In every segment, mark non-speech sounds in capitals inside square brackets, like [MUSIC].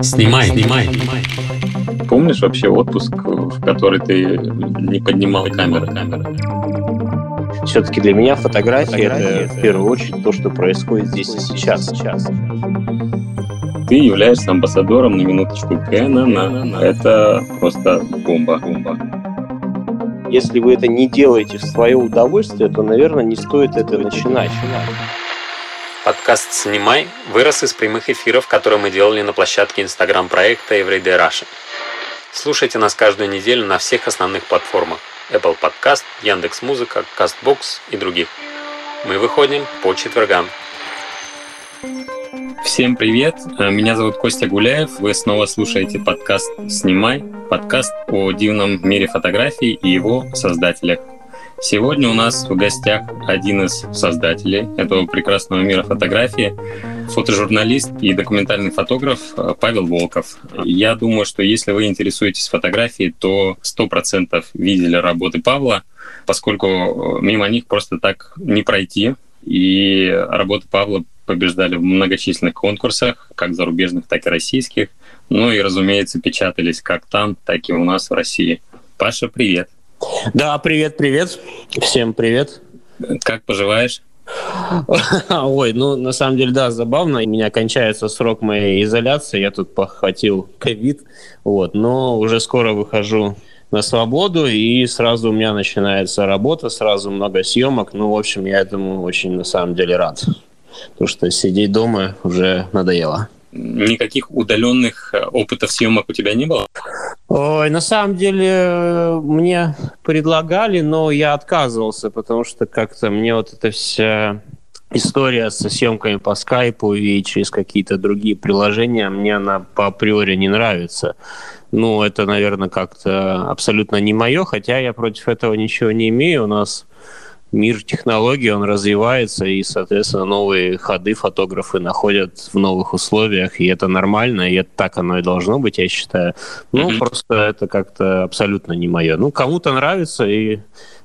Снимай, снимай, снимай. Помнишь вообще отпуск, в который ты не поднимал камеры? камеры? Все-таки для меня фотография, фотография это в первую очередь то, что происходит здесь и сейчас. сейчас. Ты являешься амбассадором на минуточку Кэнона. Это просто бомба. бомба. Если вы это не делаете в свое удовольствие, то, наверное, не стоит это начинать. Подкаст «Снимай» вырос из прямых эфиров, которые мы делали на площадке инстаграм-проекта Everyday Russia. Слушайте нас каждую неделю на всех основных платформах Apple Podcast, Яндекс.Музыка, Castbox и других. Мы выходим по четвергам. Всем привет, меня зовут Костя Гуляев, вы снова слушаете подкаст «Снимай», подкаст о дивном мире фотографий и его создателях – Сегодня у нас в гостях один из создателей этого прекрасного мира фотографии, фотожурналист и документальный фотограф э, Павел Волков. Я думаю, что если вы интересуетесь фотографией, то 100% видели работы Павла, поскольку э, мимо них просто так не пройти. И работы Павла побеждали в многочисленных конкурсах, как зарубежных, так и российских. Ну и, разумеется, печатались как там, так и у нас в России. Паша, привет! Да, привет, привет. Всем привет. Как поживаешь? [LAUGHS] Ой, ну на самом деле, да, забавно. У меня кончается срок моей изоляции. Я тут похватил ковид. Вот, но уже скоро выхожу на свободу, и сразу у меня начинается работа, сразу много съемок. Ну, в общем, я этому очень на самом деле рад. Потому что сидеть дома уже надоело. Никаких удаленных э, опытов съемок у тебя не было? Ой, на самом деле мне предлагали, но я отказывался, потому что как-то мне вот эта вся история со съемками по скайпу и через какие-то другие приложения, мне она по априори не нравится. Ну, это, наверное, как-то абсолютно не мое, хотя я против этого ничего не имею. У нас мир технологий, он развивается, и, соответственно, новые ходы фотографы находят в новых условиях, и это нормально, и это так оно и должно быть, я считаю. Ну, mm-hmm. просто это как-то абсолютно не мое. Ну, кому-то нравится, и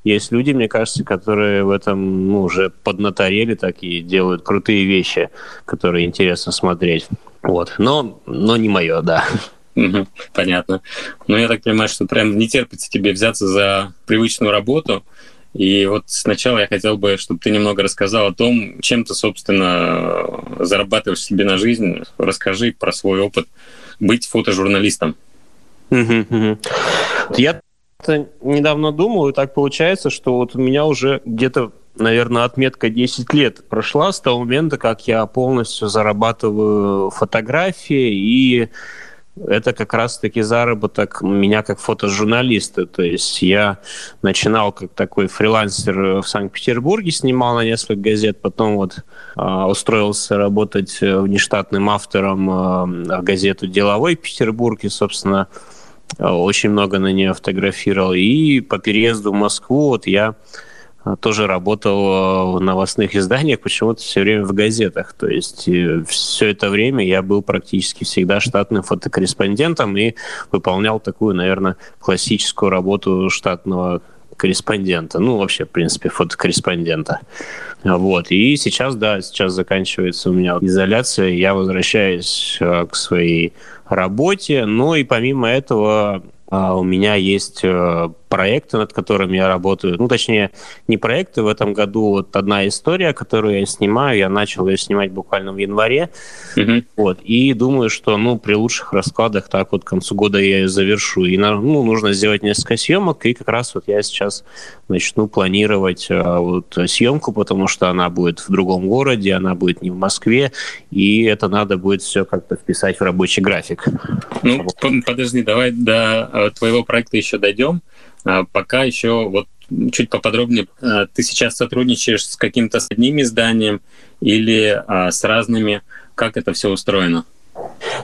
есть люди, мне кажется, которые в этом ну, уже поднаторели так и делают крутые вещи, которые интересно смотреть. Вот. Но, но не мое, да. понятно. Но я так понимаю, что прям не терпится тебе взяться за привычную работу, и вот сначала я хотел бы, чтобы ты немного рассказал о том, чем ты, собственно, зарабатываешь себе на жизнь. Расскажи про свой опыт быть фотожурналистом. Я недавно думал, и так получается, что вот у меня уже где-то наверное, отметка 10 лет прошла с того момента, как я полностью зарабатываю фотографии и это как раз-таки заработок меня как фотожурналиста. То есть я начинал как такой фрилансер в Санкт-Петербурге, снимал на несколько газет, потом вот э, устроился работать внештатным автором э, в газету «Деловой Петербург», и, собственно, очень много на нее фотографировал. И по переезду в Москву вот я тоже работал в новостных изданиях, почему-то все время в газетах. То есть э, все это время я был практически всегда штатным фотокорреспондентом и выполнял такую, наверное, классическую работу штатного корреспондента. Ну, вообще, в принципе, фотокорреспондента. Вот. И сейчас, да, сейчас заканчивается у меня изоляция, я возвращаюсь э, к своей работе. Ну и помимо этого а, у меня есть э, проекты, над которыми я работаю. Ну, точнее, не проекты. В этом году вот одна история, которую я снимаю, я начал ее снимать буквально в январе. Mm-hmm. Вот. И думаю, что, ну, при лучших раскладах так вот к концу года я ее завершу. И, ну, нужно сделать несколько съемок, и как раз вот я сейчас начну планировать а, вот съемку, потому что она будет в другом городе, она будет не в Москве, и это надо будет все как-то вписать в рабочий график. Ну, подожди, давай до а, твоего проекта еще дойдем. А пока еще вот чуть поподробнее, а, ты сейчас сотрудничаешь с каким-то одним изданием или а, с разными? Как это все устроено?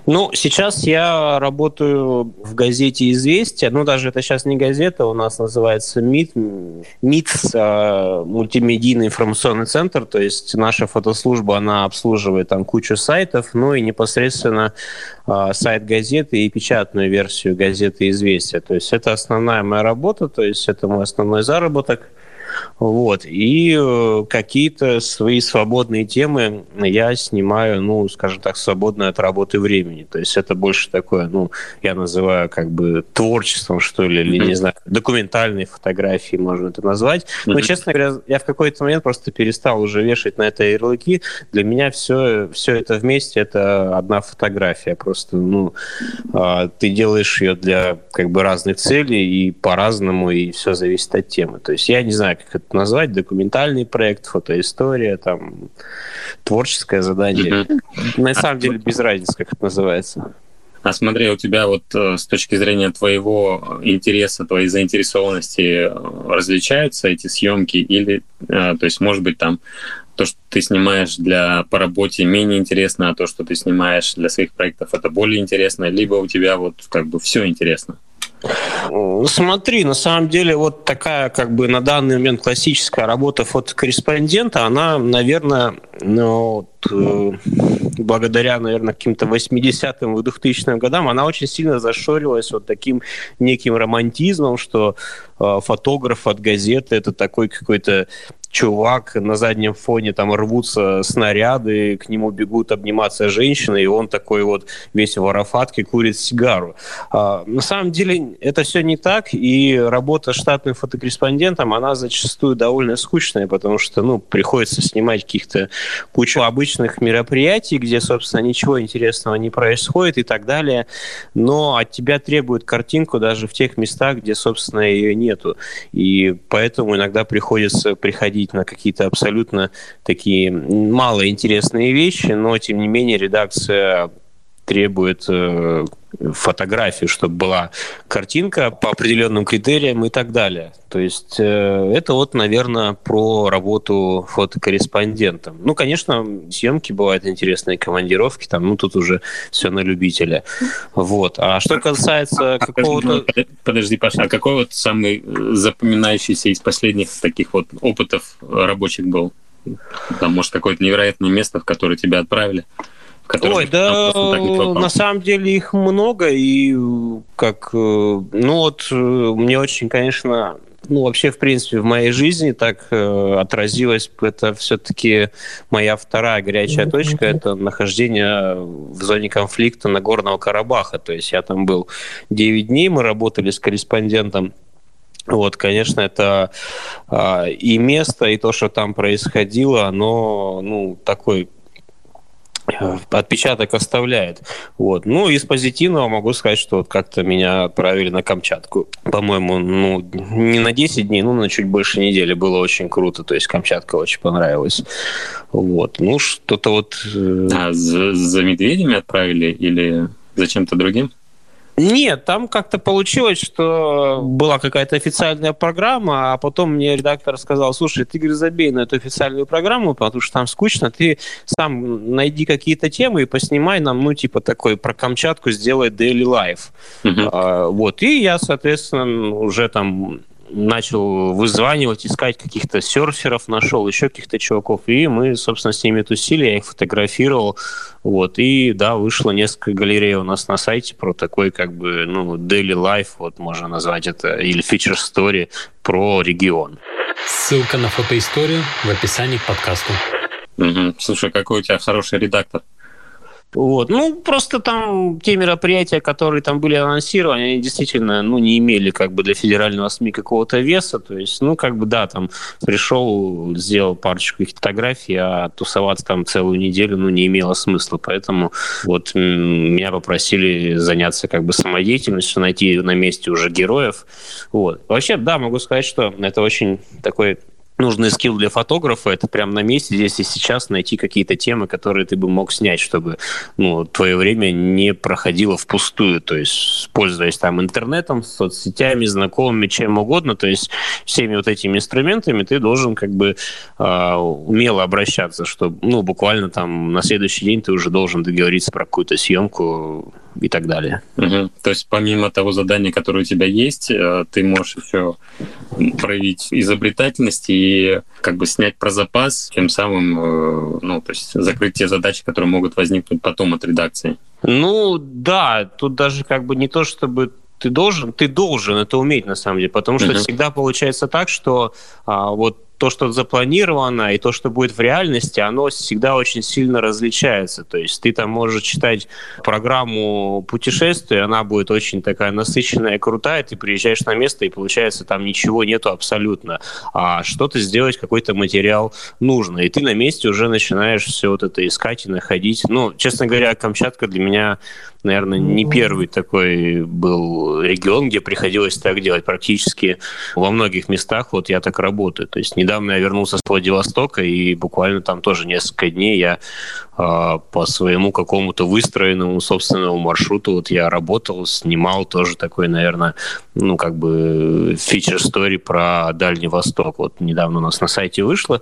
Ну, сейчас я работаю в газете «Известия». Ну, даже это сейчас не газета, у нас называется МИД. МИД – мультимедийный информационный центр, то есть наша фотослужба, она обслуживает там кучу сайтов, ну и непосредственно э, сайт газеты и печатную версию газеты «Известия». То есть это основная моя работа, то есть это мой основной заработок – Вот. И э, какие-то свои свободные темы я снимаю, ну, скажем так, свободное от работы времени. То есть это больше такое, ну, я называю как бы творчеством, что ли, или, не знаю, документальной фотографии можно это назвать. Но, честно говоря, я в какой-то момент просто перестал уже вешать на это ярлыки. Для меня все, все это вместе, это одна фотография. Просто, ну, а, ты делаешь ее для как бы разных целей и по-разному, и все зависит от темы. То есть я не знаю, как это назвать, документальный проект, фотоистория, там, творческое задание. Mm-hmm. На самом деле без разницы, как это называется. А смотри, у тебя вот э, с точки зрения твоего интереса, твоей заинтересованности э, различаются эти съемки или, э, то есть, может быть, там то, что ты снимаешь для по работе менее интересно, а то, что ты снимаешь для своих проектов, это более интересно, либо у тебя вот как бы все интересно? Смотри, на самом деле вот такая как бы на данный момент классическая работа фотокорреспондента, она, наверное, ну, вот, э, благодаря, наверное, каким-то 80-м и 2000-м годам, она очень сильно зашорилась вот таким неким романтизмом, что э, фотограф от газеты это такой какой-то чувак, на заднем фоне там рвутся снаряды, к нему бегут обниматься женщины, и он такой вот весь в арафатке курит сигару. А, на самом деле это все не так, и работа штатным фотокорреспондентом, она зачастую довольно скучная, потому что, ну, приходится снимать каких-то кучу обычных мероприятий, где, собственно, ничего интересного не происходит и так далее, но от тебя требуют картинку даже в тех местах, где, собственно, ее нету. И поэтому иногда приходится приходить на какие-то абсолютно такие малоинтересные вещи, но тем не менее редакция требует э, фотографию, чтобы была картинка по определенным критериям и так далее. То есть э, это вот, наверное, про работу фотокорреспондентом. Ну, конечно, съемки бывают интересные, командировки, там, ну, тут уже все на любителя. Вот. А что касается а, какого-то... Подожди, Паша, а какой вот самый э, запоминающийся из последних таких вот опытов рабочих был? Там, может, какое-то невероятное место, в которое тебя отправили? Ой, да, на самом деле их много, и как, э, ну вот, э, мне очень, конечно, ну, вообще, в принципе, в моей жизни так э, отразилось, это все-таки моя вторая горячая точка, это нахождение в зоне конфликта Нагорного Карабаха. То есть я там был 9 дней, мы работали с корреспондентом. Вот, конечно, это э, и место, и то, что там происходило, оно, ну, такой отпечаток оставляет. Вот. Ну, из позитивного могу сказать, что вот как-то меня отправили на Камчатку. По-моему, ну, не на 10 дней, ну, на чуть больше недели. Было очень круто. То есть Камчатка очень понравилась. Вот. Ну, что-то вот... Э, а за, за медведями отправили или за чем-то другим? Нет, там как-то получилось, что была какая-то официальная программа, а потом мне редактор сказал, слушай, ты, говорит, забей на эту официальную программу, потому что там скучно, ты сам найди какие-то темы и поснимай нам, ну, типа такой про Камчатку сделай daily life. Uh-huh. А, вот, и я, соответственно, уже там начал вызванивать, искать каких-то серферов, нашел еще каких-то чуваков, и мы, собственно, с ними тусили, я их фотографировал, вот, и, да, вышло несколько галерей у нас на сайте про такой, как бы, ну, daily life, вот, можно назвать это, или feature story про регион. Ссылка на фотоисторию в описании к подкасту. Угу. Слушай, какой у тебя хороший редактор. Вот. Ну, просто там те мероприятия, которые там были анонсированы, они действительно ну, не имели как бы для федерального СМИ какого-то веса. То есть, ну, как бы, да, там пришел, сделал парочку фотографий, а тусоваться там целую неделю, ну, не имело смысла. Поэтому вот меня попросили заняться как бы самодеятельностью, найти на месте уже героев. Вот. Вообще, да, могу сказать, что это очень такой нужный скилл для фотографа это прямо на месте здесь и сейчас найти какие-то темы, которые ты бы мог снять, чтобы ну, твое время не проходило впустую, то есть пользуясь там интернетом, соцсетями, знакомыми, чем угодно, то есть всеми вот этими инструментами ты должен как бы э, умело обращаться, чтобы ну буквально там на следующий день ты уже должен договориться про какую-то съемку и так далее. Угу. То есть помимо того задания, которое у тебя есть, э, ты можешь еще проявить изобретательность и как бы снять про запас, тем самым э, ну, то есть закрыть те задачи, которые могут возникнуть потом от редакции. Ну да, тут даже как бы не то, чтобы ты должен, ты должен это уметь на самом деле, потому что uh-huh. всегда получается так, что а, вот то, что запланировано, и то, что будет в реальности, оно всегда очень сильно различается. То есть ты там можешь читать программу путешествия, она будет очень такая насыщенная крутая, ты приезжаешь на место, и получается там ничего нету абсолютно. А что-то сделать, какой-то материал нужно. И ты на месте уже начинаешь все вот это искать и находить. Ну, честно говоря, Камчатка для меня наверное, не первый такой был регион, где приходилось так делать. Практически во многих местах вот я так работаю. То есть недавно я вернулся с Владивостока, и буквально там тоже несколько дней я э, по своему какому-то выстроенному собственному маршруту вот я работал, снимал тоже такой, наверное, ну, как бы фичер-стори про Дальний Восток. Вот недавно у нас на сайте вышло.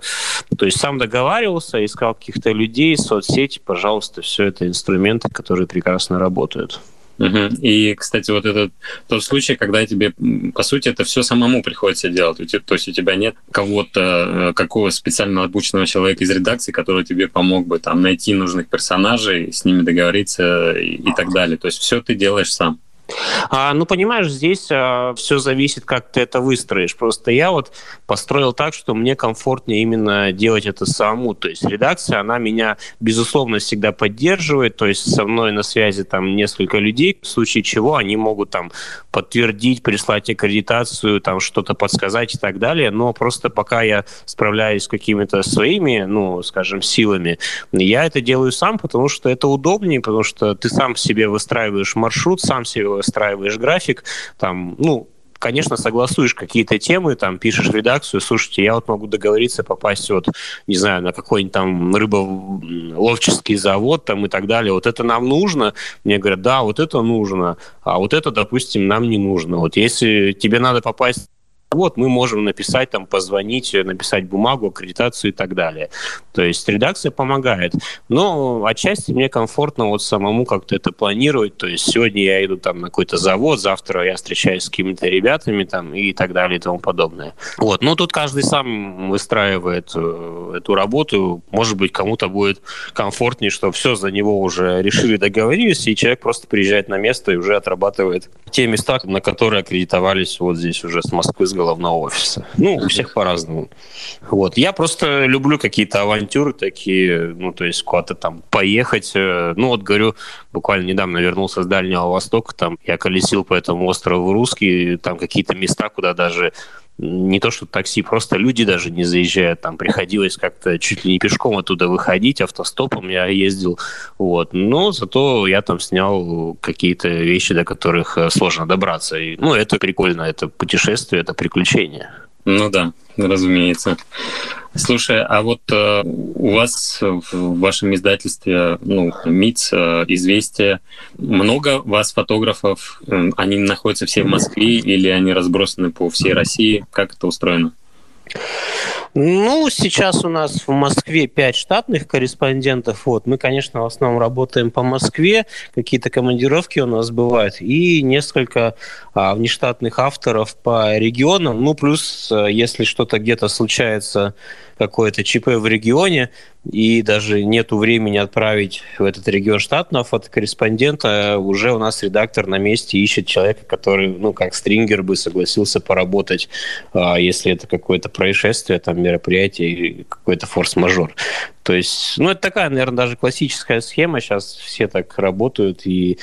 То есть сам договаривался, искал каких-то людей, соцсети, пожалуйста, все это инструменты, которые прекрасно работают. Угу. И, кстати, вот этот тот случай, когда тебе, по сути, это все самому приходится делать. То есть у тебя нет кого-то, э, какого специально обученного человека из редакции, который тебе помог бы там найти нужных персонажей, с ними договориться и, и так далее. То есть все ты делаешь сам. А, ну, понимаешь, здесь а, все зависит, как ты это выстроишь. Просто я вот построил так, что мне комфортнее именно делать это самому. То есть редакция, она меня, безусловно, всегда поддерживает. То есть со мной на связи там несколько людей, в случае чего они могут там подтвердить, прислать аккредитацию, там что-то подсказать и так далее. Но просто пока я справляюсь с какими-то своими, ну, скажем, силами, я это делаю сам, потому что это удобнее, потому что ты сам себе выстраиваешь маршрут, сам себе выстраиваешь график, там, ну, конечно, согласуешь какие-то темы, там, пишешь редакцию, слушайте, я вот могу договориться попасть вот, не знаю, на какой-нибудь там рыболовческий завод там и так далее. Вот это нам нужно? Мне говорят, да, вот это нужно, а вот это, допустим, нам не нужно. Вот если тебе надо попасть вот мы можем написать, там, позвонить, написать бумагу, аккредитацию и так далее. То есть редакция помогает. Но отчасти мне комфортно вот самому как-то это планировать. То есть сегодня я иду там на какой-то завод, завтра я встречаюсь с какими-то ребятами там и так далее и тому подобное. Вот. Но тут каждый сам выстраивает э, эту работу. Может быть, кому-то будет комфортнее, что все за него уже решили, договорились, и человек просто приезжает на место и уже отрабатывает те места, на которые аккредитовались вот здесь уже с Москвы, с головного офиса. Ну, у всех по-разному. Вот. Я просто люблю какие-то авантюры такие, ну, то есть куда-то там поехать. Э, ну, вот говорю, буквально недавно вернулся с Дальнего Востока, там я колесил по этому острову Русский, там какие-то места, куда даже не то что такси, просто люди даже не заезжают, там приходилось как-то чуть ли не пешком оттуда выходить, автостопом я ездил, вот, но зато я там снял какие-то вещи, до которых э, сложно добраться, и, ну, это прикольно, это путешествие, это приключение. Ну да, разумеется. Слушай, а вот э, у вас в вашем издательстве, ну, МИЦ, э, Известия, много вас фотографов? Э, они находятся все в Москве или они разбросаны по всей России? Как это устроено? Ну, сейчас у нас в Москве пять штатных корреспондентов. Вот. Мы, конечно, в основном работаем по Москве, какие-то командировки у нас бывают, и несколько а, внештатных авторов по регионам. Ну, плюс, э, если что-то где-то случается, какое-то ЧП в регионе, и даже нету времени отправить в этот регион штатного фотокорреспондента, уже у нас редактор на месте ищет человека, который, ну, как стрингер бы согласился поработать, а, если это какое-то происшествие, там, мероприятие какой-то форс-мажор. То есть, ну, это такая, наверное, даже классическая схема, сейчас все так работают, и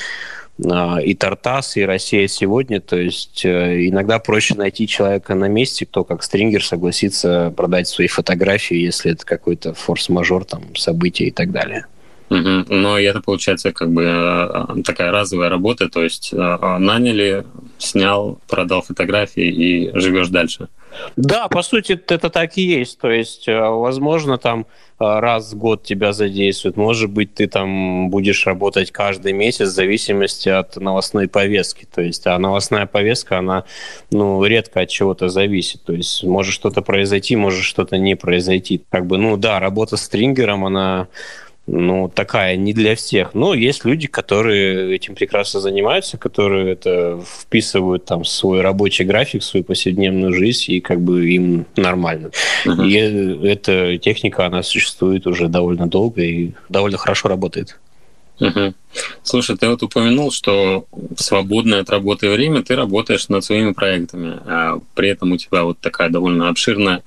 и Тартас, и Россия сегодня. То есть э, иногда проще найти человека на месте, кто как стрингер согласится продать свои фотографии, если это какой-то форс-мажор, там, событие и так далее. Угу. Но это получается как бы э, такая разовая работа, то есть э, наняли, снял, продал фотографии и живешь дальше. Да, по сути, это так и есть. То есть, возможно, там Э, раз в год тебя задействуют. Может быть, ты там будешь работать каждый месяц в зависимости от новостной повестки. То есть, а новостная повестка, она ну, редко от чего-то зависит. То есть, может что-то произойти, может что-то не произойти. Как бы, ну да, работа с трингером, она ну, такая не для всех. Но есть люди, которые этим прекрасно занимаются, которые это вписывают там в свой рабочий график, в свою повседневную жизнь, и как бы им нормально. Uh-huh. И эта техника, она существует уже довольно долго и довольно хорошо работает. Слушай, ты вот упомянул, что в свободное от работы время ты работаешь над своими проектами, а при этом у тебя вот такая довольно обширная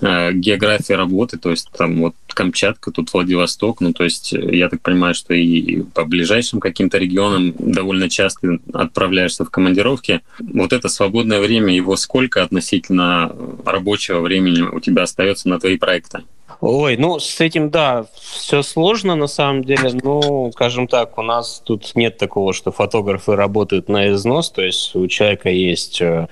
э, география работы, то есть там вот Камчатка, тут Владивосток, ну то есть я так понимаю, что и по ближайшим каким-то регионам довольно часто отправляешься в командировки. Вот это свободное время, его сколько относительно рабочего времени у тебя остается на твои проекты? Ой, ну с этим, да, все сложно на самом деле. Ну, скажем так, у нас тут нет такого, что фотографы работают на износ, то есть у человека есть э,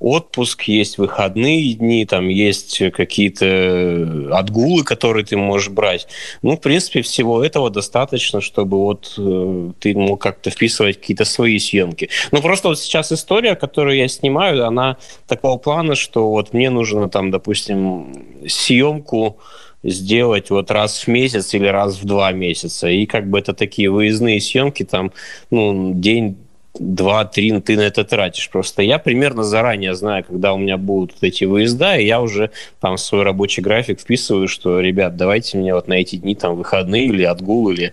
отпуск, есть выходные дни, там есть какие-то отгулы, которые ты можешь брать. Ну, в принципе, всего этого достаточно, чтобы вот э, ты мог как-то вписывать какие-то свои съемки. Ну, просто вот сейчас история, которую я снимаю, она такого плана, что вот мне нужно там, допустим, съемку сделать вот раз в месяц или раз в два месяца. И как бы это такие выездные съемки, там, ну, день два-три ты на это тратишь. Просто я примерно заранее знаю, когда у меня будут эти выезда, и я уже там в свой рабочий график вписываю, что, ребят, давайте мне вот на эти дни там выходные или отгул, или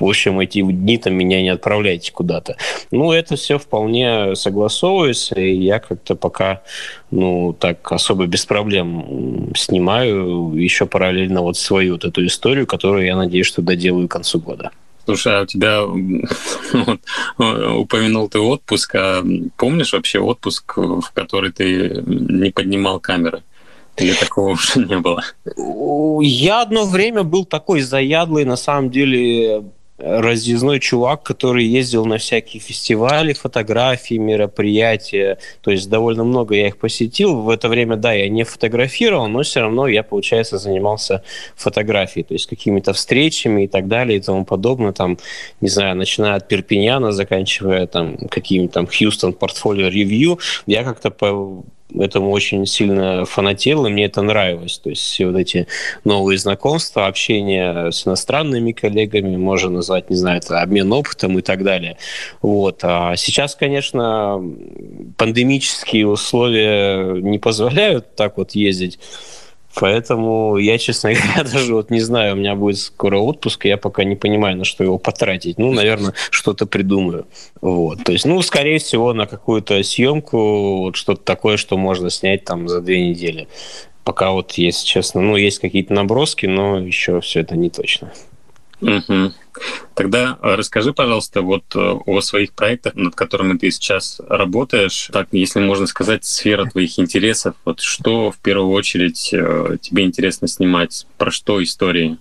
в общем, эти дни там меня не отправляйте куда-то. Ну, это все вполне согласовывается, и я как-то пока, ну, так особо без проблем снимаю еще параллельно вот свою вот эту историю, которую я надеюсь, что доделаю к концу года. Слушай, а у тебя [LAUGHS] вот, упомянул ты отпуск, а помнишь вообще отпуск, в который ты не поднимал камеры? Или такого [LAUGHS] уже не было? Я одно время был такой заядлый, на самом деле, разъездной чувак, который ездил на всякие фестивали, фотографии, мероприятия. То есть довольно много я их посетил. В это время, да, я не фотографировал, но все равно я, получается, занимался фотографией. То есть какими-то встречами и так далее и тому подобное. Там, не знаю, начиная от Перпиньяна, заканчивая там какими-то там Хьюстон портфолио ревью. Я как-то этому очень сильно фанател, и мне это нравилось. То есть все вот эти новые знакомства, общение с иностранными коллегами, можно назвать, не знаю, это обмен опытом и так далее. Вот. А сейчас, конечно, пандемические условия не позволяют так вот ездить Поэтому я, честно говоря, [LAUGHS] даже вот не знаю, у меня будет скоро отпуск, и я пока не понимаю, на что его потратить. Ну, наверное, что-то придумаю. Вот. То есть, ну, скорее всего, на какую-то съемку, вот что-то такое, что можно снять там за две недели. Пока вот, если честно, ну, есть какие-то наброски, но еще все это не точно. Угу. Тогда э, расскажи, пожалуйста, вот э, о своих проектах, над которыми ты сейчас работаешь. Так, если можно сказать, сфера твоих интересов. Вот что в первую очередь э, тебе интересно снимать? Про что истории?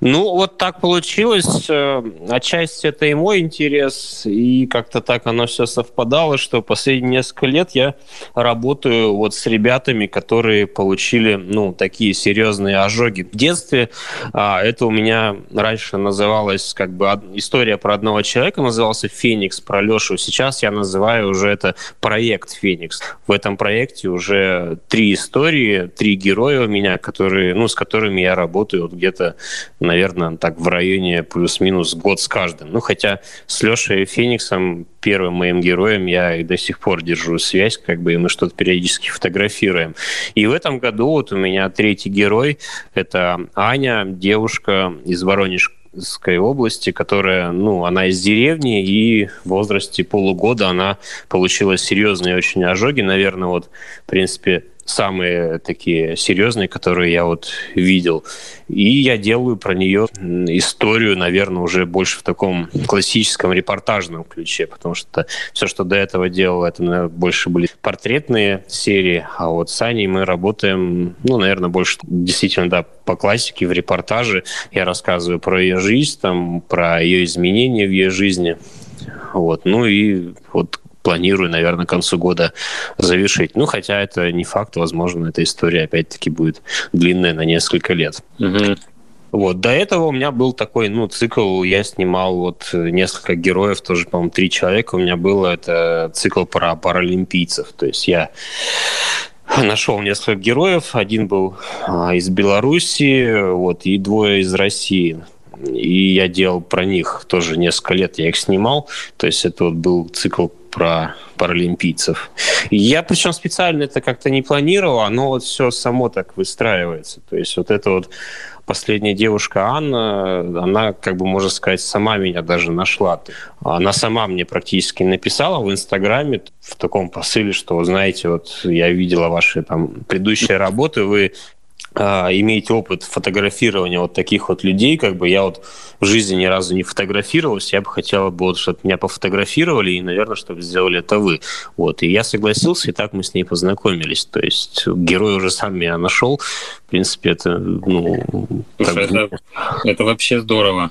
Ну, вот так получилось. Э, отчасти это и мой интерес, и как-то так оно все совпадало, что последние несколько лет я работаю вот с ребятами, которые получили, ну, такие серьезные ожоги в детстве. А, это у меня раньше называлось как бы история про одного человека, назывался «Феникс», про Лешу. Сейчас я называю уже это проект «Феникс». В этом проекте уже три истории, три героя у меня, которые, ну, с которыми я работаю вот где-то наверное, так в районе плюс-минус год с каждым. Ну, хотя с Лешей Фениксом, первым моим героем, я и до сих пор держу связь, как бы, и мы что-то периодически фотографируем. И в этом году вот у меня третий герой — это Аня, девушка из Воронежской области, которая, ну, она из деревни, и в возрасте полугода она получила серьезные очень ожоги. Наверное, вот, в принципе, самые такие серьезные, которые я вот видел. И я делаю про нее историю, наверное, уже больше в таком классическом репортажном ключе, потому что все, что до этого делал, это наверное, больше были портретные серии, а вот с Аней мы работаем, ну, наверное, больше действительно, да, по классике в репортаже. Я рассказываю про ее жизнь, там, про ее изменения в ее жизни. Вот. Ну и вот планирую, наверное, к концу года завершить. Ну, хотя это не факт, возможно, эта история опять-таки будет длинная на несколько лет. Угу. Вот. До этого у меня был такой, ну, цикл, я снимал вот несколько героев, тоже, по-моему, три человека у меня было, это цикл про паралимпийцев, то есть я нашел несколько героев, один был а, из Беларуси, вот, и двое из России. И я делал про них тоже несколько лет, я их снимал, то есть это вот был цикл про паралимпийцев. Я причем специально это как-то не планировал, оно вот все само так выстраивается. То есть вот это вот последняя девушка Анна, она, как бы, можно сказать, сама меня даже нашла. Она сама мне практически написала в Инстаграме в таком посыле, что, знаете, вот я видела ваши там предыдущие работы, вы иметь опыт фотографирования вот таких вот людей, как бы я вот в жизни ни разу не фотографировался, я бы хотела бы вот, чтобы меня пофотографировали, и, наверное, чтобы сделали это вы. Вот, и я согласился, и так мы с ней познакомились. То есть герой уже сам меня нашел. В принципе, это, ну... Слушай, это, это вообще здорово.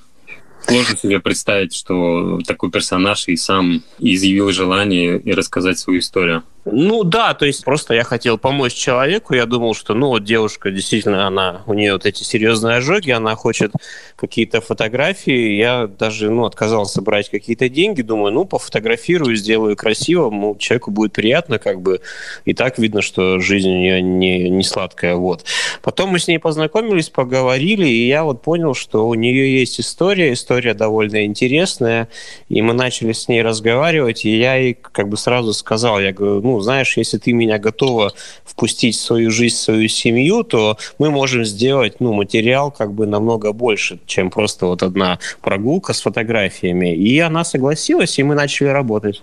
Сложно себе представить, что такой персонаж и сам изъявил желание и рассказать свою историю. Ну да, то есть просто я хотел помочь человеку. Я думал, что ну вот девушка действительно, она у нее вот эти серьезные ожоги, она хочет какие-то фотографии. Я даже ну, отказался брать какие-то деньги. Думаю, ну пофотографирую, сделаю красиво, ну, человеку будет приятно, как бы. И так видно, что жизнь у нее не, не сладкая. Вот. Потом мы с ней познакомились, поговорили, и я вот понял, что у нее есть история, история довольно интересная. И мы начали с ней разговаривать, и я ей как бы сразу сказал, я говорю, ну, знаешь, если ты меня готова впустить в свою жизнь, в свою семью, то мы можем сделать, ну, материал как бы намного больше, чем просто вот одна прогулка с фотографиями. И она согласилась, и мы начали работать.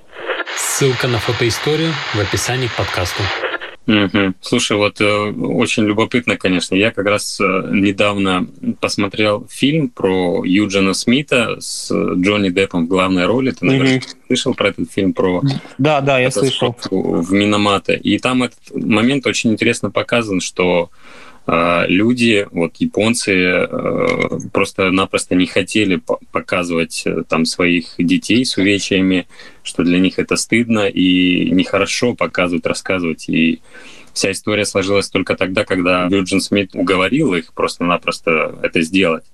Ссылка на фотоисторию в описании к подкасту. Угу. Слушай, вот э, очень любопытно, конечно. Я как раз э, недавно посмотрел фильм про Юджина Смита с Джонни Деппом в главной роли. Ты, наверное, угу. слышал про этот фильм про... Да, да, я слышал. В Миномата. И там этот момент очень интересно показан, что а, люди, вот японцы, э, просто-напросто не хотели показывать э, там своих детей с увечьями, что для них это стыдно и нехорошо показывать, рассказывать. И вся история сложилась только тогда, когда Юджин Смит уговорил их просто-напросто это сделать.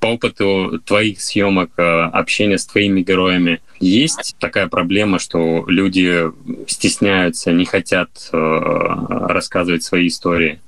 По опыту твоих съемок, э, общения с твоими героями, есть такая проблема, что люди стесняются, не хотят рассказывать свои истории?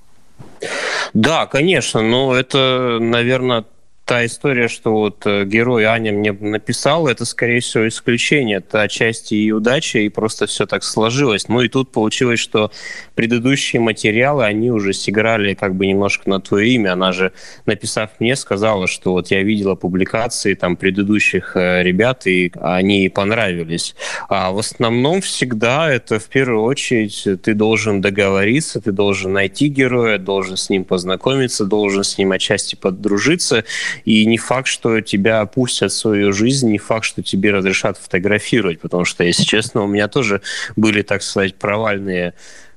Да, конечно, но это, наверное, та история, что вот э, герой Аня мне написал, это, скорее всего, исключение. Это отчасти и удача, и просто все так сложилось. Ну и тут получилось, что предыдущие материалы, они уже сыграли как бы немножко на твое имя. Она же, написав мне, сказала, что вот я видела публикации там предыдущих э, ребят, и они ей понравились. А в основном всегда это в первую очередь ты должен договориться, ты должен найти героя, должен с ним познакомиться, должен с ним отчасти подружиться, и не факт, что тебя опустят в свою жизнь, не факт, что тебе разрешат фотографировать, потому что, если честно, у меня тоже были, так сказать, провальные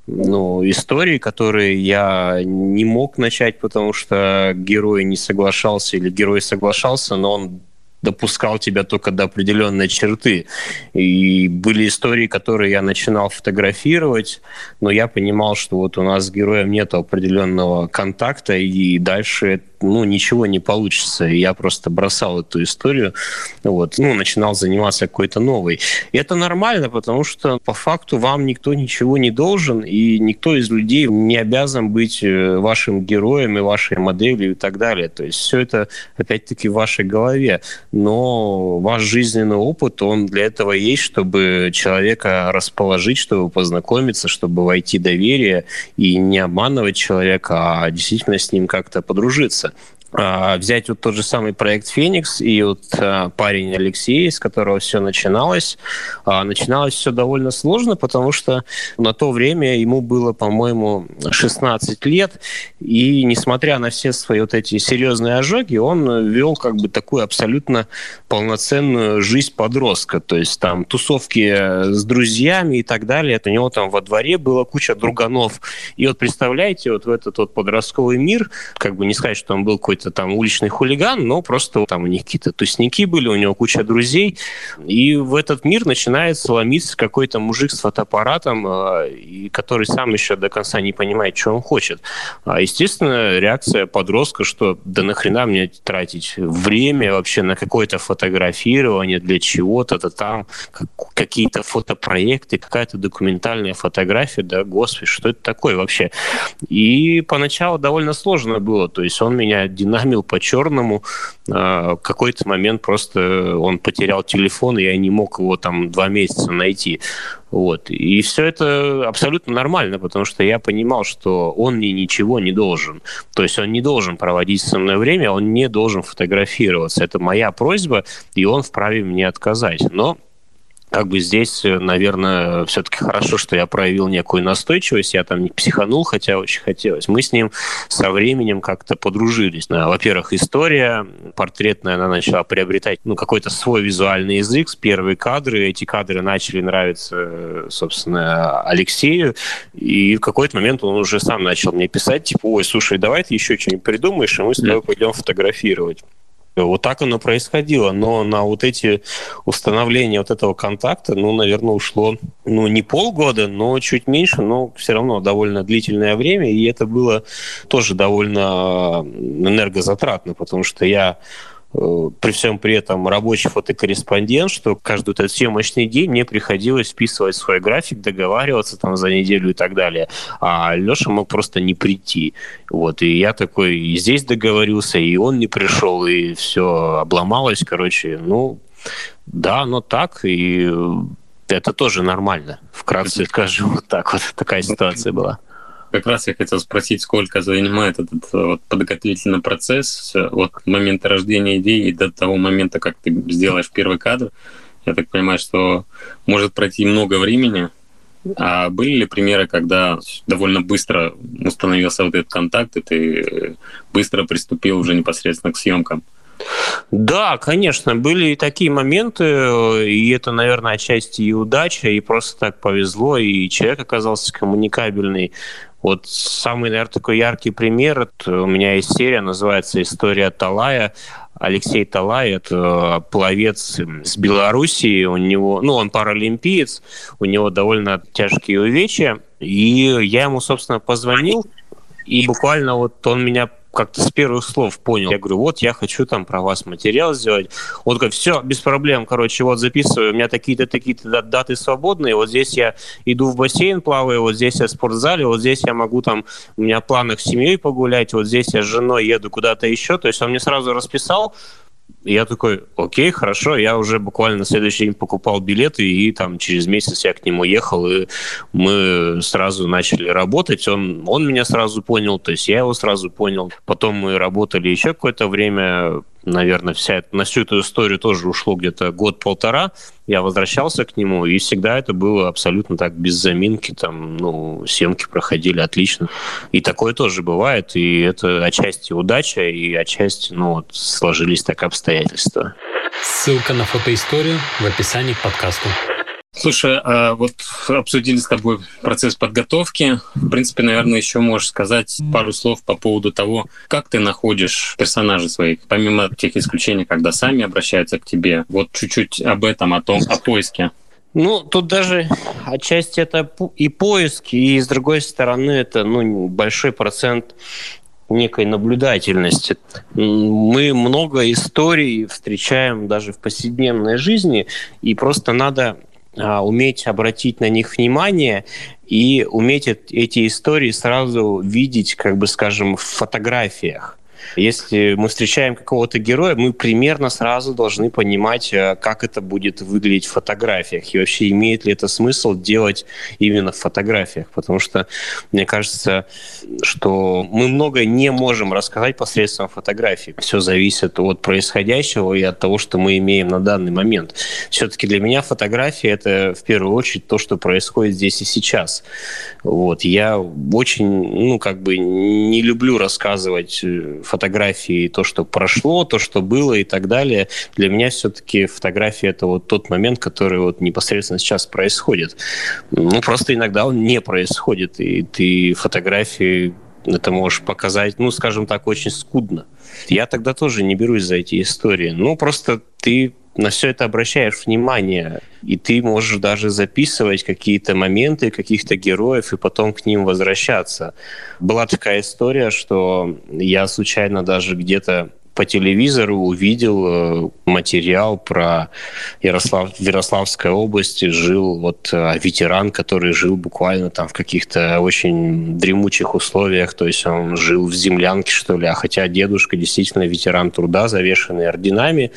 ну, истории, которые я не мог начать, потому что герой не соглашался или герой соглашался, но он допускал тебя только до определенной черты. И были истории, которые я начинал фотографировать, но я понимал, что вот у нас с героем нет определенного контакта, и дальше ну, ничего не получится. И я просто бросал эту историю, вот, ну, начинал заниматься какой-то новой. И это нормально, потому что по факту вам никто ничего не должен, и никто из людей не обязан быть э, вашим героем и вашей моделью и так далее. То есть все это, опять-таки, в вашей голове. Но ваш жизненный опыт, он для этого есть, чтобы человека расположить, чтобы познакомиться, чтобы войти доверие и не обманывать человека, а действительно с ним как-то подружиться. А, взять вот тот же самый проект «Феникс» и вот а, парень Алексей, с которого все начиналось. А, начиналось все довольно сложно, потому что на то время ему было, по-моему, 16 лет, и несмотря на все свои вот эти серьезные ожоги, он вел как бы такую абсолютно полноценную жизнь подростка, то есть там тусовки с друзьями и так далее. Это у него там во дворе была куча друганов. И вот представляете, вот в этот вот подростковый мир, как бы не сказать, что он был какой-то какой-то там уличный хулиган, но просто там у них какие-то тусники были, у него куча друзей. И в этот мир начинает ломиться какой-то мужик с фотоаппаратом, а, и который сам еще до конца не понимает, что он хочет. А, естественно, реакция подростка, что да нахрена мне тратить время вообще на какое-то фотографирование, для чего-то, то там какие-то фотопроекты, какая-то документальная фотография, да, господи, что это такое вообще? И поначалу довольно сложно было, то есть он меня продинамил по-черному. А, какой-то момент просто он потерял телефон, и я не мог его там два месяца найти. Вот. И все это абсолютно нормально, потому что я понимал, что он мне ничего не должен. То есть он не должен проводить со мной время, он не должен фотографироваться. Это моя просьба, и он вправе мне отказать. Но как бы здесь, э, наверное, все-таки хорошо, что я проявил некую настойчивость, я там не психанул, хотя очень хотелось. Мы с ним со временем как-то подружились. Во-первых, история портретная, она начала приобретать ну, какой-то свой визуальный язык, первые кадры, эти кадры начали нравиться, собственно, Алексею, и в какой-то момент он уже сам начал мне писать, типа, ой, слушай, давай ты еще что-нибудь придумаешь, и мы с тобой пойдем фотографировать. Вот так оно происходило, но на вот эти установления вот этого контакта, ну, наверное, ушло, ну, не полгода, но чуть меньше, но все равно довольно длительное время, и это было тоже довольно энергозатратно, потому что я при всем при этом рабочий фотокорреспондент, что каждый этот съемочный день мне приходилось вписывать свой график, договариваться там за неделю и так далее. А Леша мог просто не прийти. Вот, и я такой и здесь договорился, и он не пришел, и все обломалось, короче. Ну, да, но так, и это тоже нормально. Вкратце скажу, [LAUGHS] вот так вот такая ситуация была как раз я хотел спросить, сколько занимает этот э, вот, подготовительный процесс от момента рождения идеи до того момента, как ты сделаешь первый кадр. Я так понимаю, что может пройти много времени. А были ли примеры, когда довольно быстро установился вот этот контакт, и ты быстро приступил уже непосредственно к съемкам? Да, конечно, были и такие моменты, и это, наверное, отчасти и удача, и просто так повезло, и человек оказался коммуникабельный. Вот самый, наверное, такой яркий пример, у меня есть серия, называется «История Талая». Алексей Талай – это пловец с Белоруссии, у него, ну, он паралимпиец, у него довольно тяжкие увечья, и я ему, собственно, позвонил, и буквально вот он меня как-то с первых слов понял. Я говорю, вот я хочу там про вас материал сделать. Он говорит, все, без проблем, короче, вот записываю, у меня такие-то, такие-то даты свободные, вот здесь я иду в бассейн плаваю, вот здесь я в спортзале, вот здесь я могу там, у меня планах с семьей погулять, вот здесь я с женой еду куда-то еще. То есть он мне сразу расписал, я такой, окей, хорошо, я уже буквально на следующий день покупал билеты, и там через месяц я к нему ехал, и мы сразу начали работать. Он, он меня сразу понял, то есть я его сразу понял. Потом мы работали еще какое-то время, наверное, вся, на всю эту историю тоже ушло где-то год-полтора. Я возвращался к нему, и всегда это было абсолютно так, без заминки. Там, ну, съемки проходили отлично. И такое тоже бывает, и это отчасти удача, и отчасти, ну, вот, сложились так обстоятельства. Ссылка на фотоисторию в описании к подкасту. Слушай, а вот обсудили с тобой процесс подготовки. В принципе, наверное, еще можешь сказать пару слов по поводу того, как ты находишь персонажей своих, помимо тех исключений, когда сами обращаются к тебе. Вот чуть-чуть об этом, о том, о поиске. Ну, тут даже отчасти это и поиск, и с другой стороны это ну, большой процент некой наблюдательности. Мы много историй встречаем даже в повседневной жизни, и просто надо уметь обратить на них внимание и уметь эти истории сразу видеть, как бы скажем, в фотографиях. Если мы встречаем какого-то героя, мы примерно сразу должны понимать, э, как это будет выглядеть в фотографиях. И вообще, имеет ли это смысл делать именно в фотографиях. Потому что, мне кажется, что мы многое не можем рассказать посредством фотографий. Все зависит от происходящего и от того, что мы имеем на данный момент. Все-таки для меня фотография — это в первую очередь то, что происходит здесь и сейчас. Вот. Я очень, ну, как бы не люблю рассказывать фотографии фотографии то, что прошло, то, что было и так далее. Для меня все-таки фотография это вот тот момент, который вот непосредственно сейчас происходит. Ну, просто иногда он не происходит, и ты фотографии это можешь показать, ну, скажем так, очень скудно. Я тогда тоже не берусь за эти истории. Ну, просто ты на все это обращаешь внимание, и ты можешь даже записывать какие-то моменты каких-то героев и потом к ним возвращаться. Была такая история, что я случайно даже где-то по телевизору увидел э, материал про Ярослав, Ярославской области, жил вот э, ветеран, который жил буквально там в каких-то очень дремучих условиях, то есть он жил в землянке, что ли, а хотя дедушка действительно ветеран труда, завешенный орденами.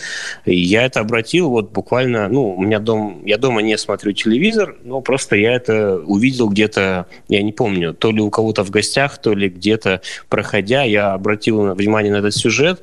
И я это обратил вот буквально, ну, у меня дом, я дома не смотрю телевизор, но просто я это увидел где-то, я не помню, то ли у кого-то в гостях, то ли где-то проходя, я обратил внимание на этот сюжет,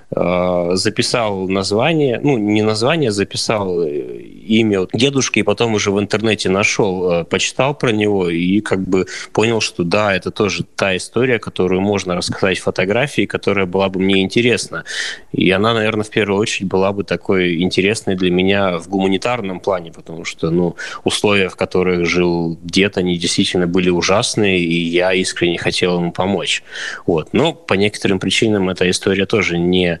записал название, ну, не название, записал э, имя дедушки, и потом уже в интернете нашел, э, почитал про него и как бы понял, что да, это тоже та история, которую можно рассказать в фотографии, которая была бы мне интересна. И она, наверное, в первую очередь была бы такой интересной для меня в гуманитарном плане, потому что, ну, условия, в которых жил дед, они действительно были ужасные, и я искренне хотел ему помочь. Вот. Но по некоторым причинам эта история тоже не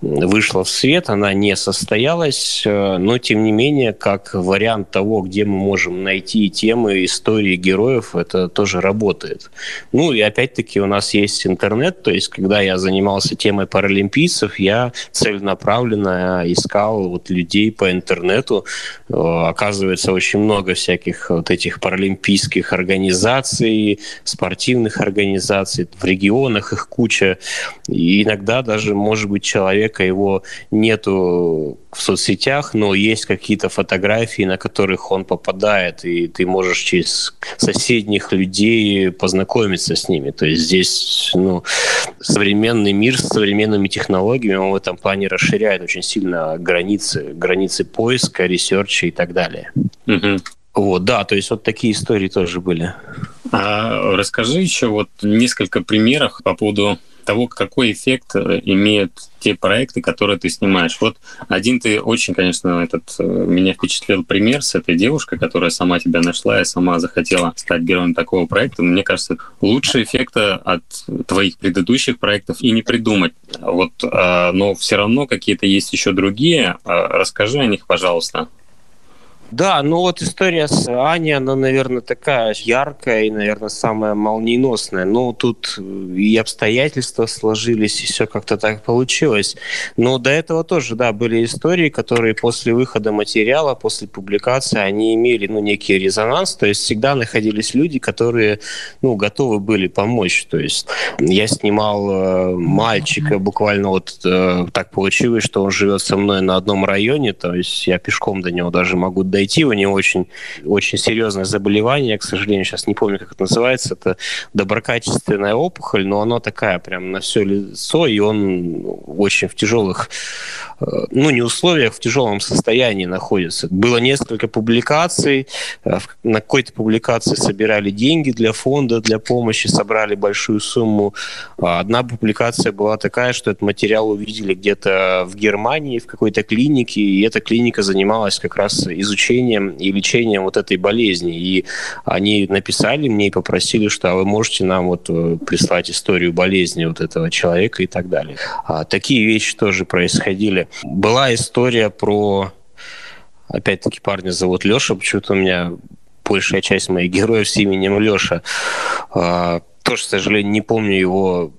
вышла в свет, она не состоялась, э, но тем не менее, как вариант того, где мы можем найти темы, истории героев, это тоже работает. Ну и опять-таки у нас есть интернет, то есть когда я занимался темой паралимпийцев, я целенаправленно искал вот людей по интернету. Э, оказывается, очень много всяких вот этих паралимпийских организаций, спортивных организаций, в регионах их куча. И иногда даже, может быть, человек человека, его нету в соцсетях, но есть какие-то фотографии, на которых он попадает, и ты можешь через соседних людей познакомиться с ними. То есть здесь ну, современный мир с современными технологиями, он в этом плане расширяет очень сильно границы, границы поиска, ресерча и так далее. Угу. Вот, да, то есть вот такие истории тоже были. А расскажи еще вот несколько примеров по поводу того, какой эффект имеют те проекты, которые ты снимаешь. Вот один ты очень, конечно, этот э, меня впечатлил пример с этой девушкой, которая сама тебя нашла и сама захотела стать героем такого проекта. Мне кажется, лучше эффекта от твоих предыдущих проектов и не придумать. Вот, а, но все равно какие-то есть еще другие. Расскажи о них, пожалуйста. Да, ну вот история с Аней, она, наверное, такая яркая и, наверное, самая молниеносная. Ну, тут и обстоятельства сложились, и все как-то так получилось. Но до этого тоже, да, были истории, которые после выхода материала, после публикации, они имели, ну, некий резонанс. То есть всегда находились люди, которые, ну, готовы были помочь. То есть я снимал э, мальчика, буквально вот э, так получилось, что он живет со мной на одном районе, то есть я пешком до него даже могу дойти дойти. У него очень, очень серьезное заболевание, я, к сожалению, сейчас не помню, как это называется. Это доброкачественная опухоль, но она такая прям на все лицо, и он очень в тяжелых, э, ну, не условиях, в тяжелом состоянии находится. Было несколько публикаций. Э, на какой-то публикации собирали деньги для фонда, для помощи, собрали большую сумму. А одна публикация была такая, что этот материал увидели где-то в Германии, в какой-то клинике, и эта клиника занималась как раз изучением изучением и лечением вот этой болезни. И они написали мне и попросили, что а вы можете нам вот э, прислать историю болезни вот этого человека и так далее. А такие вещи тоже происходили. Была история про опять-таки парня зовут Леша, почему-то у меня большая часть моих героев с именем Леша. А, тоже, к сожалению, не помню его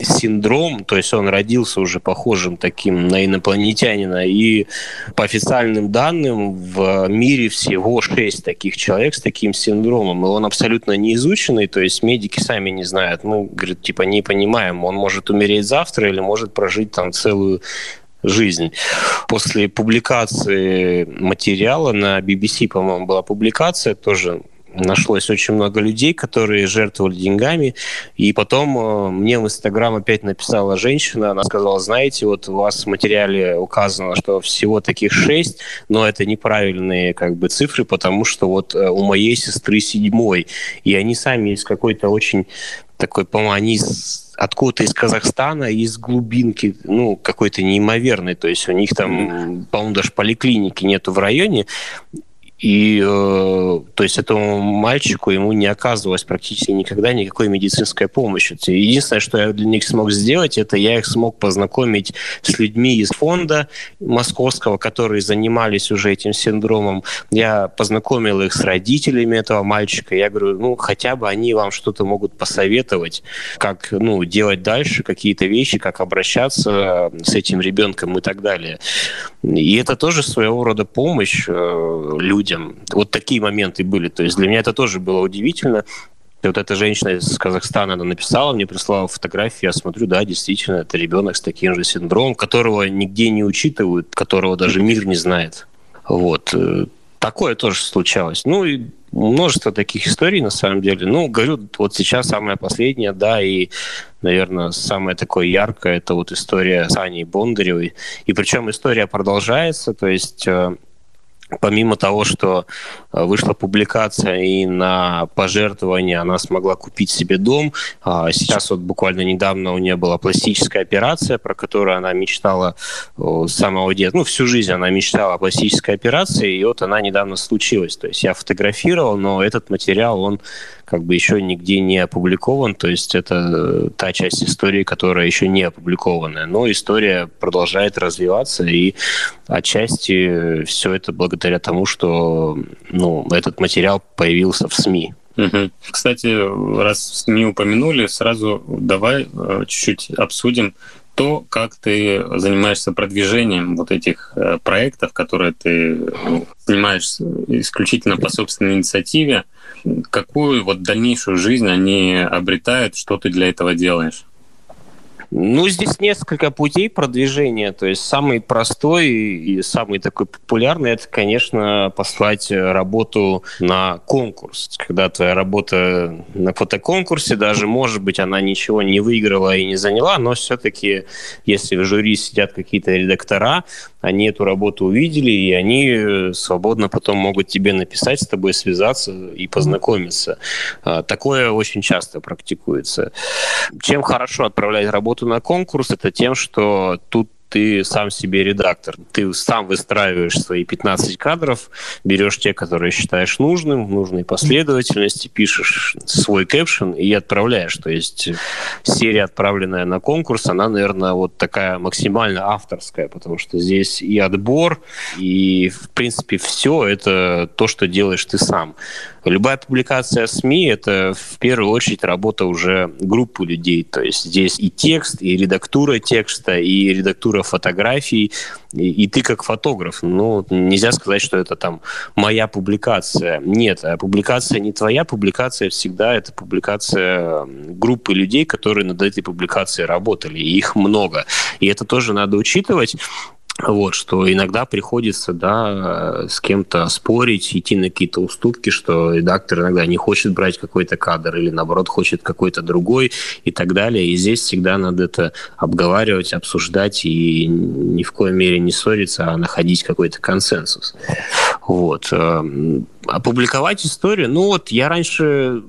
синдром, то есть он родился уже похожим таким на инопланетянина, и по официальным данным в мире всего 6 таких человек с таким синдромом, и он абсолютно неизученный, то есть медики сами не знают, мы, говорят, типа не понимаем, он может умереть завтра или может прожить там целую жизнь. После публикации материала на BBC, по-моему, была публикация, тоже нашлось очень много людей, которые жертвовали деньгами. И потом э, мне в Инстаграм опять написала женщина, она сказала, знаете, вот у вас в материале указано, что всего таких шесть, но это неправильные как бы цифры, потому что вот э, у моей сестры седьмой. И они сами из какой-то очень такой, по-моему, они откуда-то из Казахстана, из глубинки, ну, какой-то неимоверный. То есть у них там, по-моему, даже поликлиники нету в районе И, э, то есть, этому мальчику ему не оказывалось практически никогда никакой медицинской помощи. Единственное, что я для них смог сделать, это я их смог познакомить с людьми из фонда московского, которые занимались уже этим синдромом. Я познакомил их с родителями этого мальчика. Я говорю, ну, хотя бы они вам что-то могут посоветовать, как, ну, делать дальше какие-то вещи, как обращаться с этим ребенком и так далее. И это тоже своего рода помощь э, людям. Вот такие моменты были. То есть для меня это тоже было удивительно. И вот эта женщина из Казахстана, она написала, мне прислала фотографии, я смотрю, да, действительно, это ребенок с таким же синдромом, которого нигде не учитывают, которого даже мир не знает. Вот. Э, такое тоже случалось. Ну и множество таких историй, на самом деле. Ну, говорю, вот сейчас самая последняя, да, и, наверное, самое такое яркое, это вот история с Аней Бондаревой. И причем история продолжается, то есть э, помимо того, что э, вышла публикация и на пожертвование она смогла купить себе дом, а сейчас вот буквально недавно у нее была пластическая операция, про которую она мечтала с самого детства, ну, всю жизнь она мечтала о пластической операции, и вот она недавно случилась. То есть я фотографировал, но этот материал, он как бы еще нигде не опубликован, то есть это э, та часть истории, которая еще не опубликованная, но история продолжает развиваться, и отчасти все это благодаря тому, что ну, этот материал появился в СМИ. Кстати, раз СМИ упомянули, сразу давай э, чуть-чуть обсудим то, как ты занимаешься продвижением вот этих э, проектов, которые ты занимаешься исключительно по собственной инициативе, какую вот дальнейшую жизнь они обретают, что ты для этого делаешь? Ну, здесь несколько путей продвижения. То есть самый простой и самый такой популярный это, конечно, послать работу на конкурс. Когда твоя работа на фотоконкурсе, даже, может быть, она ничего не выиграла и не заняла, но все-таки, если в жюри сидят какие-то редактора, они эту работу увидели, и они свободно потом могут тебе написать, с тобой связаться и познакомиться. А, такое очень часто практикуется. Чем хорошо отправлять работу на конкурс, это тем, что тут ты сам себе редактор. Ты сам выстраиваешь свои 15 кадров, берешь те, которые считаешь нужным, в нужной последовательности, пишешь свой кэпшн и отправляешь. То есть серия, отправленная на конкурс, она, наверное, вот такая максимально авторская, потому что здесь и отбор, и, в принципе, все это то, что делаешь ты сам. Любая публикация СМИ — это в первую очередь работа уже группы людей. То есть здесь и текст, и редактура текста, и редактура фотографий, и, и ты как фотограф. Ну, нельзя сказать, что это там моя публикация. Нет, а публикация не твоя, публикация всегда это публикация группы людей, которые над этой публикацией работали. И их много. И это тоже надо учитывать. Вот, что иногда приходится, да, с кем-то спорить, идти на какие-то уступки, что редактор иногда не хочет брать какой-то кадр или, наоборот, хочет какой-то другой и так далее. И здесь всегда надо это обговаривать, обсуждать и ни в коей мере не ссориться, а находить какой-то консенсус. Вот. Эм, опубликовать историю, ну вот я раньше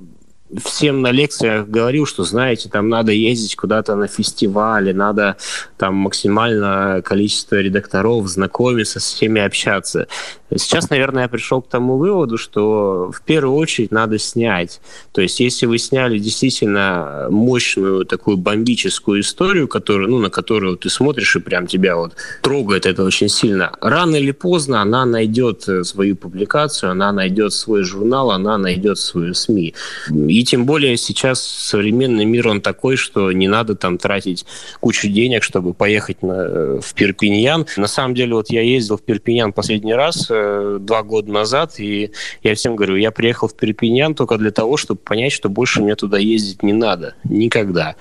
всем на лекциях говорил, что, знаете, там надо ездить куда-то на фестивале, надо там максимальное количество редакторов, знакомиться, с всеми общаться. Сейчас, наверное, я пришел к тому выводу, что в первую очередь надо снять. То есть, если вы сняли действительно мощную такую бомбическую историю, которую, ну, на которую ты смотришь и прям тебя вот трогает это очень сильно, рано или поздно она найдет свою публикацию, она найдет свой журнал, она найдет свою СМИ. И тем более сейчас современный мир, он такой, что не надо там тратить кучу денег, чтобы поехать на, в Перпиньян. На самом деле, вот я ездил в Перпиньян последний раз э, два года назад, и я всем говорю, я приехал в Перпиньян только для того, чтобы понять, что больше мне туда ездить не надо. Никогда.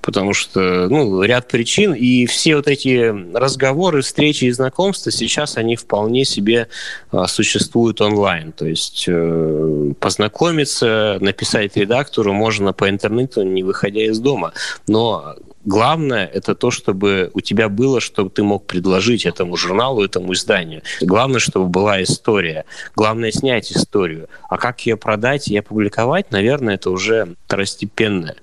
Потому что, ну, ряд причин, и все вот эти разговоры, встречи и знакомства сейчас, они вполне себе а, существуют онлайн. То есть э, познакомиться, написать редактору можно по интернету, не выходя из дома. Но главное это то, чтобы у тебя было, чтобы ты мог предложить этому журналу, этому изданию. Главное, чтобы была история. Главное снять историю. А как ее продать и опубликовать, наверное, это уже второстепенное.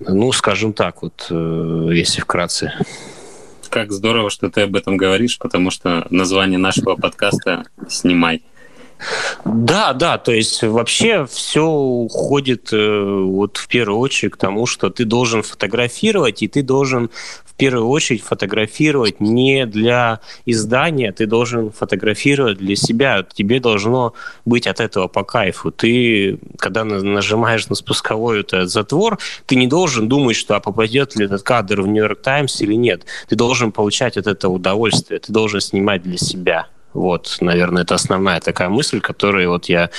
Ну, скажем так, вот, э, если вкратце. Как здорово, что ты об этом говоришь, потому что название нашего подкаста «Снимай». Да, да, то есть вообще все уходит э, вот в первую очередь к тому, что ты должен фотографировать, и ты должен в первую очередь фотографировать не для издания, ты должен фотографировать для себя. Тебе должно быть от этого по кайфу. Ты, когда нажимаешь на спусковой этот затвор, ты не должен думать, что а попадет ли этот кадр в Нью-Йорк Таймс или нет. Ты должен получать от этого удовольствие, ты должен снимать для себя. Вот, наверное, это основная такая мысль, которую вот я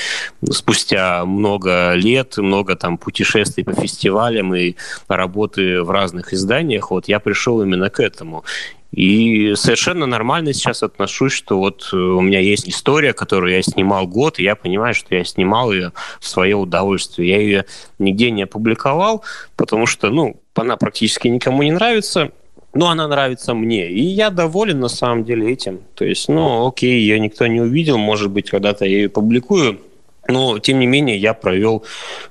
спустя много лет, много там путешествий по фестивалям и работы в разных изданиях, вот я пришел именно к этому. И совершенно нормально сейчас отношусь, что вот у меня есть история, которую я снимал год, и я понимаю, что я снимал ее в свое удовольствие. Я ее нигде не опубликовал, потому что, ну, она практически никому не нравится, но она нравится мне. И я доволен на самом деле этим. То есть, ну, окей, ее никто не увидел, может быть, когда-то я ее публикую, но, тем не менее, я провел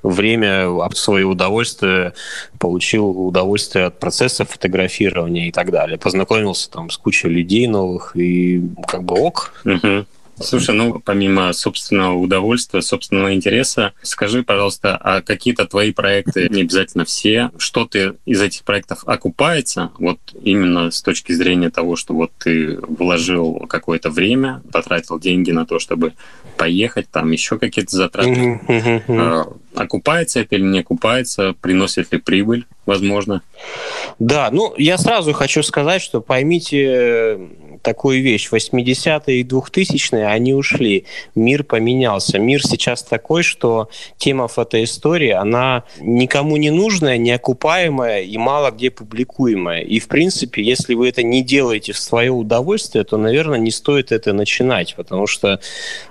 время от своего удовольствия, получил удовольствие от процесса фотографирования и так далее. Познакомился там с кучей людей новых, и как бы ок. Угу. Слушай, ну, помимо собственного удовольствия, собственного интереса, скажи, пожалуйста, а какие-то твои проекты, не обязательно все, что ты из этих проектов окупается, вот именно с точки зрения того, что вот ты вложил какое-то время, потратил деньги на то, чтобы поехать, там еще какие-то затраты. А, окупается это или не окупается, приносит ли прибыль, возможно? Да, ну, я сразу хочу сказать, что поймите такую вещь. 80-е и 2000-е, они ушли. Мир поменялся. Мир сейчас такой, что тема фотоистории, она никому не нужная, неокупаемая и мало где публикуемая. И, в принципе, если вы это не делаете в свое удовольствие, то, наверное, не стоит это начинать, потому что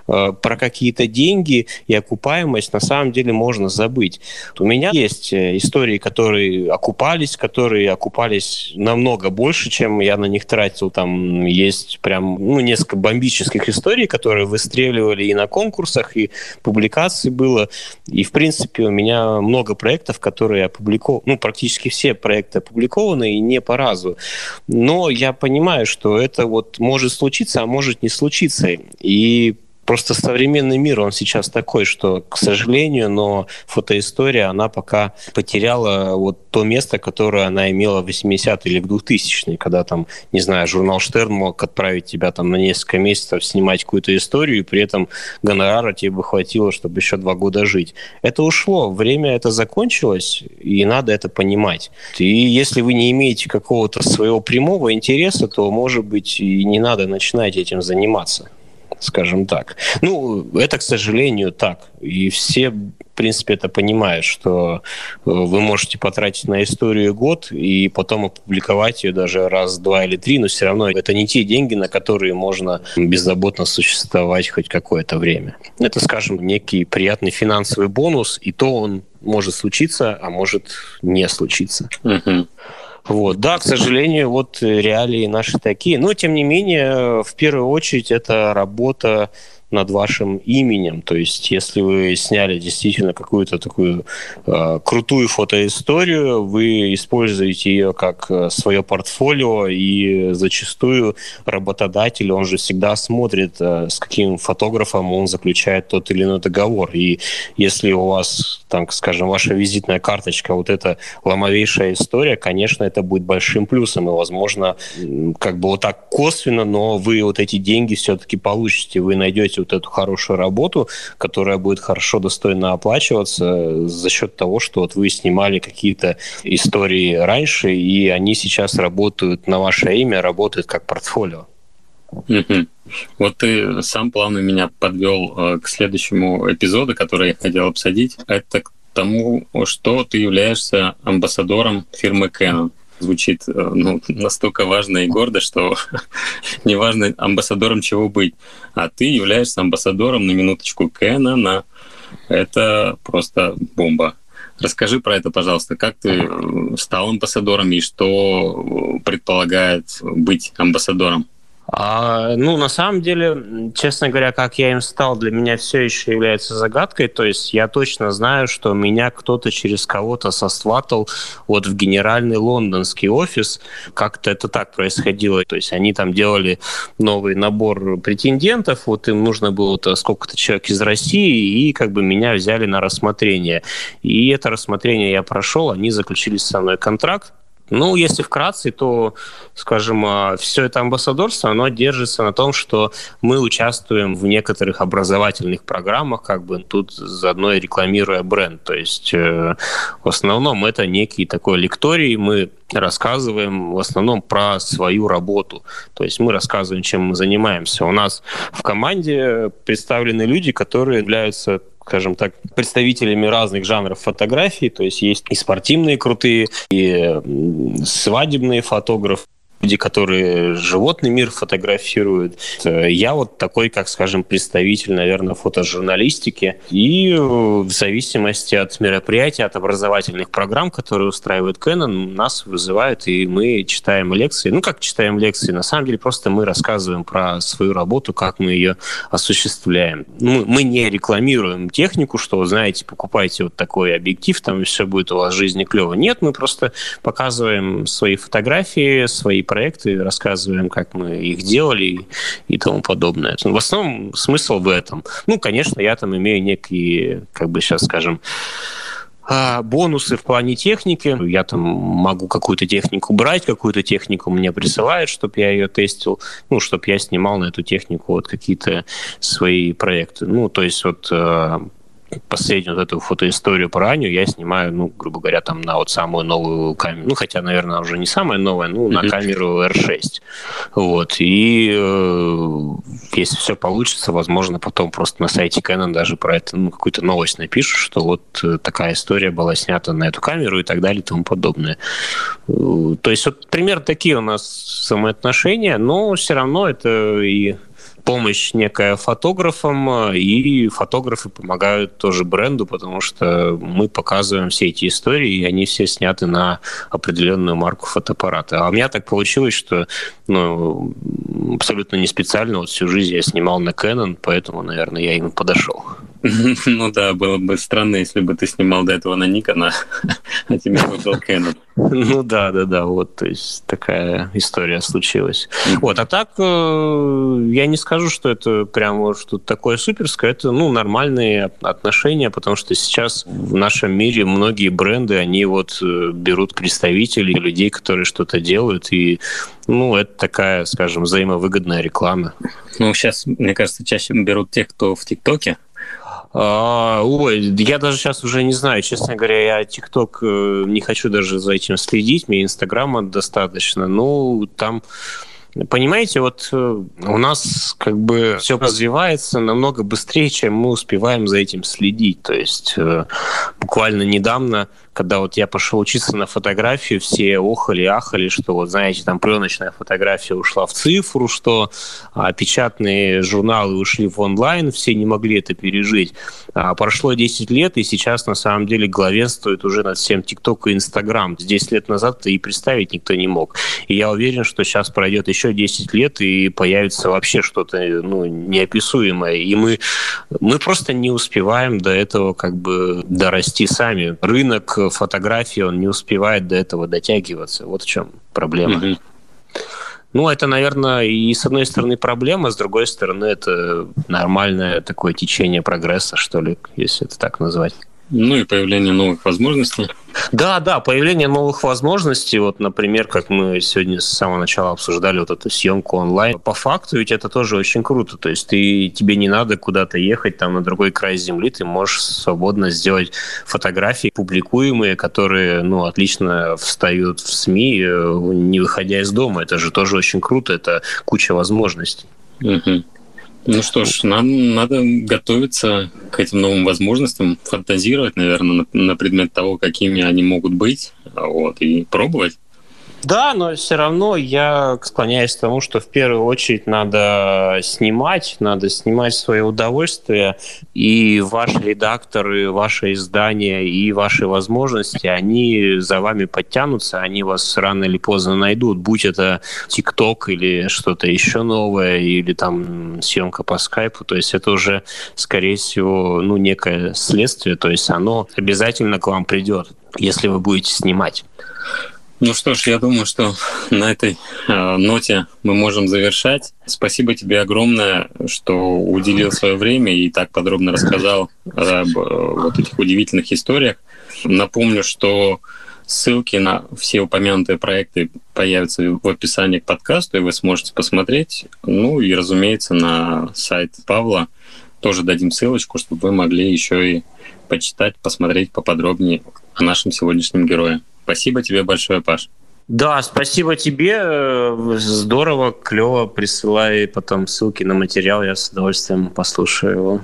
э, про какие-то деньги и окупаемость на самом деле можно забыть. У меня есть э, истории, которые окупались, которые окупались намного больше, чем я на них тратил там есть прям ну, несколько бомбических историй, которые выстреливали и на конкурсах, и публикаций было. И, в принципе, у меня много проектов, которые опубликованы, ну, практически все проекты опубликованы и не по разу. Но я понимаю, что это вот может случиться, а может не случиться. И Просто современный мир, он сейчас такой, что, к сожалению, но фотоистория, она пока потеряла вот то место, которое она имела в 80-е или в 2000-е, когда там, не знаю, журнал Штерн мог отправить тебя там на несколько месяцев снимать какую-то историю, и при этом гонорара тебе бы хватило, чтобы еще два года жить. Это ушло, время это закончилось, и надо это понимать. И если вы не имеете какого-то своего прямого интереса, то, может быть, и не надо начинать этим заниматься скажем так. Ну, это, к сожалению, так. И все, в принципе, это понимают, что э, вы можете потратить на историю год и потом опубликовать ее даже раз, два или три, но все равно это не те деньги, на которые можно беззаботно существовать хоть какое-то время. Это, скажем, некий приятный финансовый бонус, и то он может случиться, а может не случиться. Uh-huh. Вот. Да, к сожалению, вот реалии наши такие. Но, тем не менее, в первую очередь, это работа над вашим именем. То есть, если вы сняли действительно какую-то такую э, крутую фотоисторию, вы используете ее как э, свое портфолио, и зачастую работодатель, он же всегда смотрит, э, с каким фотографом он заключает тот или иной договор. И если у вас, там, скажем, ваша визитная карточка, вот эта ломовейшая история, конечно, это будет большим плюсом, и, возможно, как бы вот так косвенно, но вы вот эти деньги все-таки получите, вы найдете вот эту хорошую работу, которая будет хорошо, достойно оплачиваться за счет того, что вот вы снимали какие-то истории раньше, и они сейчас работают на ваше имя, работают как портфолио. Вот ты сам плавно меня подвел э, к следующему эпизоду, который я хотел обсудить. Это к тому, что ты являешься амбассадором фирмы Canon звучит э, ну, настолько важно и гордо, что [LAUGHS] неважно амбассадором чего быть. А ты являешься амбассадором на минуточку Кэнона. Это просто бомба. Расскажи про это, пожалуйста. Как ты э, стал амбассадором и что предполагает быть амбассадором? А, ну, на самом деле, честно говоря, как я им стал, для меня все еще является загадкой. То есть я точно знаю, что меня кто-то через кого-то сосватал вот в генеральный лондонский офис. Как-то это так происходило. То есть они там делали новый набор претендентов, вот им нужно было сколько-то человек из России, и как бы меня взяли на рассмотрение. И это рассмотрение я прошел, они заключили со мной контракт, ну, если вкратце, то, скажем, а, все это амбассадорство, оно держится на том, что мы участвуем в некоторых образовательных программах, как бы тут заодно и рекламируя бренд. То есть э, в основном это некий такой лекторий, мы рассказываем в основном про свою работу. То есть мы рассказываем, чем мы занимаемся. У нас в команде представлены люди, которые являются скажем так, представителями разных жанров фотографий. То есть есть и спортивные крутые, и свадебные фотографы, люди, которые животный мир фотографируют. Я вот такой, как скажем, представитель, наверное, фотожурналистики. И э, в зависимости от мероприятия, от образовательных программ, которые устраивает Canon, нас вызывают, и мы читаем лекции. Ну, как читаем лекции? На самом деле, просто мы рассказываем про свою работу, как мы ее осуществляем. Ну, мы не рекламируем технику, что, знаете, покупайте вот такой объектив, там все будет у вас в жизни клево. Нет, мы просто показываем свои фотографии, свои проекты, рассказываем, как мы их делали и, тому подобное. В основном смысл в этом. Ну, конечно, я там имею некие, как бы сейчас скажем, а, бонусы в плане техники. Я там могу какую-то технику брать, какую-то технику мне присылают, чтобы я ее тестил, ну, чтобы я снимал на эту технику вот какие-то свои проекты. Ну, то есть вот а, последнюю вот эту фотоисторию про Аню я снимаю, ну, грубо говоря, там на вот самую новую камеру, ну, хотя, наверное, уже не самая новая, ну, на камеру R6. Вот, и э, если все получится, возможно, потом просто на сайте Canon даже про это, ну, какую-то новость напишут, что вот э, такая история была снята на эту камеру и так далее и тому подобное. Э, то есть вот примерно такие у нас самоотношения, но все равно это и помощь некая фотографам, и фотографы помогают тоже бренду, потому что мы показываем все эти истории, и они все сняты на определенную марку фотоаппарата. А у меня так получилось, что ну, абсолютно не специально, вот всю жизнь я снимал на Canon, поэтому, наверное, я им подошел. [LAUGHS] Ну да, было бы странно, если бы ты снимал до этого на Никона, [LAUGHS] а тебе выбрал Canon. Ну да, да, да, вот, то есть такая история случилась. Вот, а так э, я не скажу, что это прямо что-то такое суперское, это, ну, нормальные отношения, потому что сейчас в нашем мире многие бренды, они вот э, берут представителей, людей, которые что-то делают, и, ну, это такая, скажем, взаимовыгодная реклама. Ну, сейчас, мне кажется, чаще берут тех, кто в ТикТоке, ой, я даже сейчас уже не знаю, честно говоря, я ТикТок э, не хочу даже за этим следить, мне Инстаграма достаточно. Ну, там Понимаете, вот э, у нас как бы все развивается намного быстрее, чем мы успеваем за этим следить. То есть э, буквально недавно когда вот я пошел учиться на фотографию, все охали, ахали, что вот, знаете, там пленочная фотография ушла в цифру, что а, печатные журналы ушли в онлайн, все не могли это пережить. А, прошло 10 лет, и сейчас на самом деле главенствует уже над всем ТикТок и Инстаграм. 10 лет назад и представить никто не мог. И я уверен, что сейчас пройдет еще 10 лет, и появится вообще что-то ну, неописуемое. И мы, мы просто не успеваем до этого как бы дорасти сами. Рынок фотографии, он не успевает до этого дотягиваться. Вот в чем проблема. Mm-hmm. Ну, это, наверное, и с одной стороны проблема, с другой стороны, это нормальное такое течение прогресса, что ли, если это так назвать. Ну и появление новых возможностей. Да, да, появление новых возможностей. Вот, например, как мы сегодня с самого начала обсуждали вот эту съемку онлайн. По факту ведь это тоже очень круто. То есть ты, тебе не надо куда-то ехать там на другой край земли. Ты можешь свободно сделать фотографии публикуемые, которые ну, отлично встают в СМИ, э, не выходя из дома. Это же тоже очень круто. Это куча возможностей. Угу. Ну что ж, нам надо готовиться к этим новым возможностям, фантазировать, наверное, на, на предмет того, какими они могут быть, вот, и пробовать. Да, но все равно я склоняюсь к тому, что в первую очередь надо снимать, надо снимать свое удовольствие, и ваши редакторы, ваше издание и ваши возможности, они за вами подтянутся, они вас рано или поздно найдут, будь это ТикТок или что-то еще новое, или там съемка по скайпу, то есть это уже, скорее всего, ну, некое следствие, то есть оно обязательно к вам придет, если вы будете снимать. Ну что ж, я думаю, что на этой э, ноте мы можем завершать. Спасибо тебе огромное, что уделил свое время и так подробно рассказал об э, вот этих удивительных историях. Напомню, что ссылки на все упомянутые проекты появятся в описании к подкасту, и вы сможете посмотреть. Ну и, разумеется, на сайт Павла тоже дадим ссылочку, чтобы вы могли еще и почитать, посмотреть поподробнее о нашем сегодняшнем герое. Спасибо тебе большое, Паш. Да, спасибо тебе. Здорово, клево. Присылай потом ссылки на материал. Я с удовольствием послушаю его.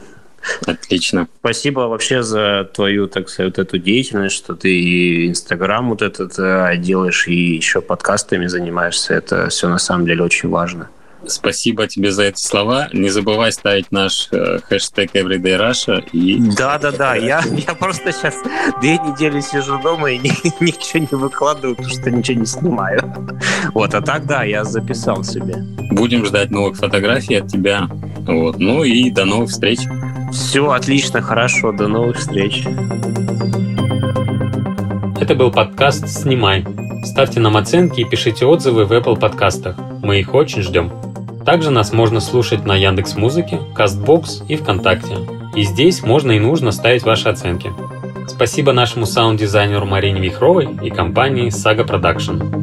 Отлично. Спасибо вообще за твою, так сказать, вот эту деятельность, что ты и Инстаграм вот этот э, делаешь, и еще подкастами занимаешься. Это все на самом деле очень важно. Спасибо тебе за эти слова. Не забывай ставить наш э, хэштег Everyday Russia. И... Да, да, да. Я, я просто сейчас две недели сижу дома и [LAUGHS] ни, ничего не выкладываю, потому что ничего не снимаю. Вот, а так да, я записал себе. Будем ждать новых фотографий от тебя. Вот. Ну и до новых встреч. Все отлично, хорошо. До новых встреч. Это был подкаст «Снимай». Ставьте нам оценки и пишите отзывы в Apple подкастах. Мы их очень ждем. Также нас можно слушать на Яндекс Музыке, Castbox и ВКонтакте. И здесь можно и нужно ставить ваши оценки. Спасибо нашему саунд-дизайнеру Марине Вихровой и компании Saga Production.